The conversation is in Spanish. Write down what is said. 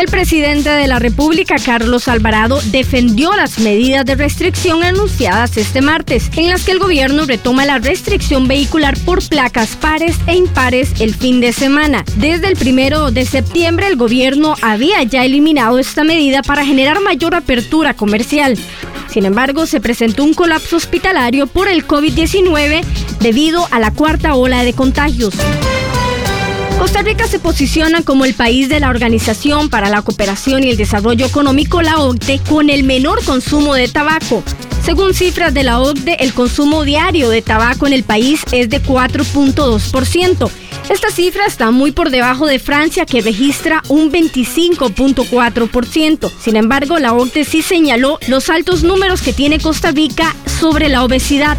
El presidente de la República, Carlos Alvarado, defendió las medidas de restricción anunciadas este martes, en las que el gobierno retoma la restricción vehicular por placas pares e impares el fin de semana. Desde el primero de septiembre, el gobierno había ya eliminado esta medida para generar mayor apertura comercial. Sin embargo, se presentó un colapso hospitalario por el COVID-19 debido a la cuarta ola de contagios. Costa Rica se posiciona como el país de la Organización para la Cooperación y el Desarrollo Económico, la OCDE, con el menor consumo de tabaco. Según cifras de la OCDE, el consumo diario de tabaco en el país es de 4.2%. Esta cifra está muy por debajo de Francia, que registra un 25.4%. Sin embargo, la OCDE sí señaló los altos números que tiene Costa Rica sobre la obesidad.